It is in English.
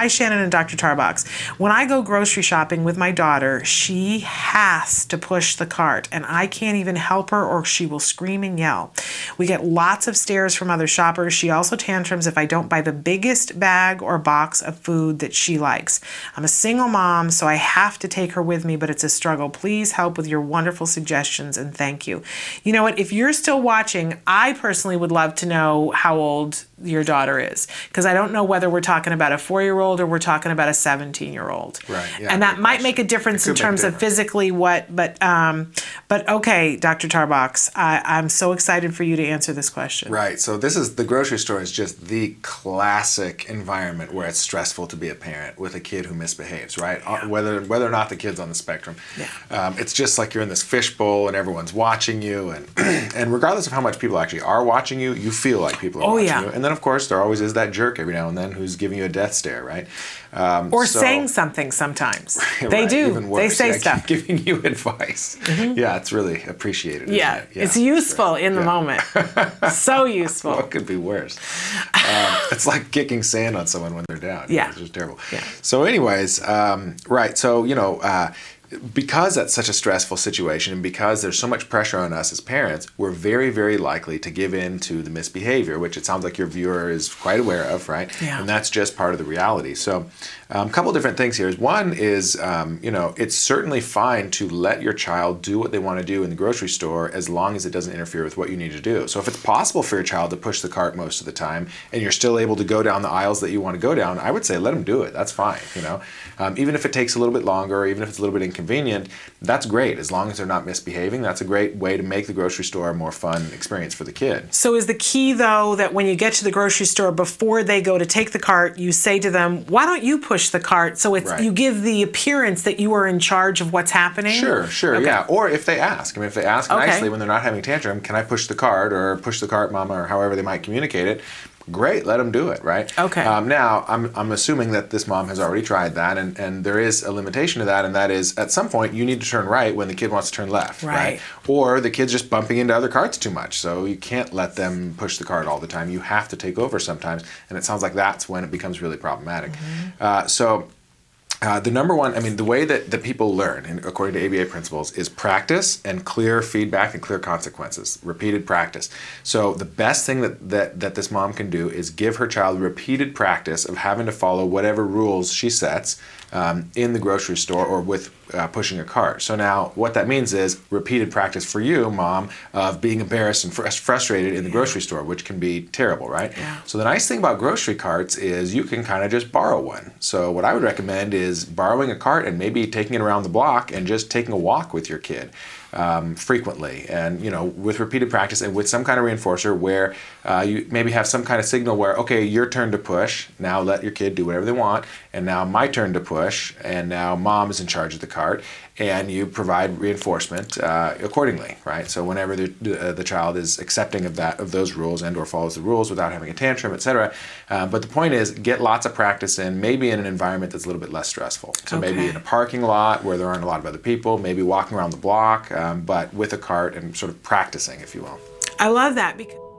Hi, Shannon and Dr. Tarbox. When I go grocery shopping with my daughter, she has to push the cart, and I can't even help her or she will scream and yell. We get lots of stares from other shoppers. She also tantrums if I don't buy the biggest bag or box of food that she likes. I'm a single mom, so I have to take her with me, but it's a struggle. Please help with your wonderful suggestions and thank you. You know what? If you're still watching, I personally would love to know how old your daughter is because I don't know whether we're talking about a four year old or we're talking about a 17 year old. Right, yeah, and that might question. make a difference in could make a terms of physically what, but um, but okay, Dr. Tarbox, I, I'm so excited for you to answer this question. Right. So this is the grocery store is just the classic environment where it's stressful to be a parent with a kid who misbehaves. Right. Uh, Whether whether or not the kid's on the spectrum. Yeah. Um, it's just like you're in this fishbowl and everyone's watching you, and and regardless of how much people actually are watching you, you feel like people are Oh, watching yeah. you. And then of course there always is that jerk every now and then who's giving you a death stare. Right. Um, Or so- saying something sometimes. They Right, do. even They say yeah, stuff. Mm-hmm. Giving you advice. Yeah, it's really appreciated. Yeah, it? it's useful in the Yeah. moment. so useful. What could be worse? Um, it's like kicking sand on someone when they're down. Yeah. It's just terrible. Yeah. So, anyways, um, right. So, you know, uh, because that's such a stressful situation and because there's so much pressure on us as parents, we're very, very likely to give in to the misbehavior, which it sounds like your viewer is quite aware of, right? Yeah. And that's just part of the reality. So, a um, couple different things here is one is, um, you know, it's certainly fine to let your child do what they want to do in the grocery store as long as it doesn't interfere with what you need to do. So, if it's possible for your child to push the cart most of the time and you're still able to go down the aisles that you want to go down, I would say let them do it. That's fine, you know. Um, even if it takes a little bit longer, or even if it's a little bit inconvenient, that's great. As long as they're not misbehaving, that's a great way to make the grocery store a more fun experience for the kid. So is the key though that when you get to the grocery store before they go to take the cart, you say to them, "Why don't you push the cart?" So it's Right. you give the appearance that you are in charge of what's happening. Sure, sure, Okay. yeah. Or if they ask, I mean, if they ask Okay. nicely when they're not having a tantrum, can I push the cart or push the cart, mama, or however they might communicate it? Great, let them do it, right? Okay. Um, now, I'm, I'm assuming that this mom has already tried that, and, and there is a limitation to that, and that is at some point you need to turn right when the kid wants to turn left, Right. Or the kid's just bumping into other carts too much, so you can't let them push the cart all the time. You have to take over sometimes, and it sounds like that's when it becomes really problematic. Uh, so, uh, the number one, I mean, the way that, that people learn, and according to ABA principles, is practice and clear feedback and clear consequences, repeated practice. So the best thing that, that, that this mom can do is give her child repeated practice of having to follow whatever rules she sets um, in the grocery store or with uh, pushing a cart. So now what that means is repeated practice for you, mom, of being embarrassed and fr- frustrated in the grocery store, which can be terrible, right? Yeah. So the nice thing about grocery carts is you can kind of just borrow one. So what I would recommend is borrowing a cart and maybe taking it around the block and just taking a walk with your kid um, frequently, and you know with repeated practice and with some kind of reinforcer where uh, you maybe have some kind of signal where okay your turn to push now let your kid do whatever they want and now my turn to push and now mom is in charge of the cart and you provide reinforcement uh, accordingly right? So whenever the, uh, the child is accepting of that of those rules and or follows the rules without having a tantrum etc uh, but the point is get lots of practice in maybe in an environment that's a little bit less stressful. So maybe in a parking lot where there aren't a lot of other people maybe walking around the block um, but with a cart and sort of practicing if you will. I love that because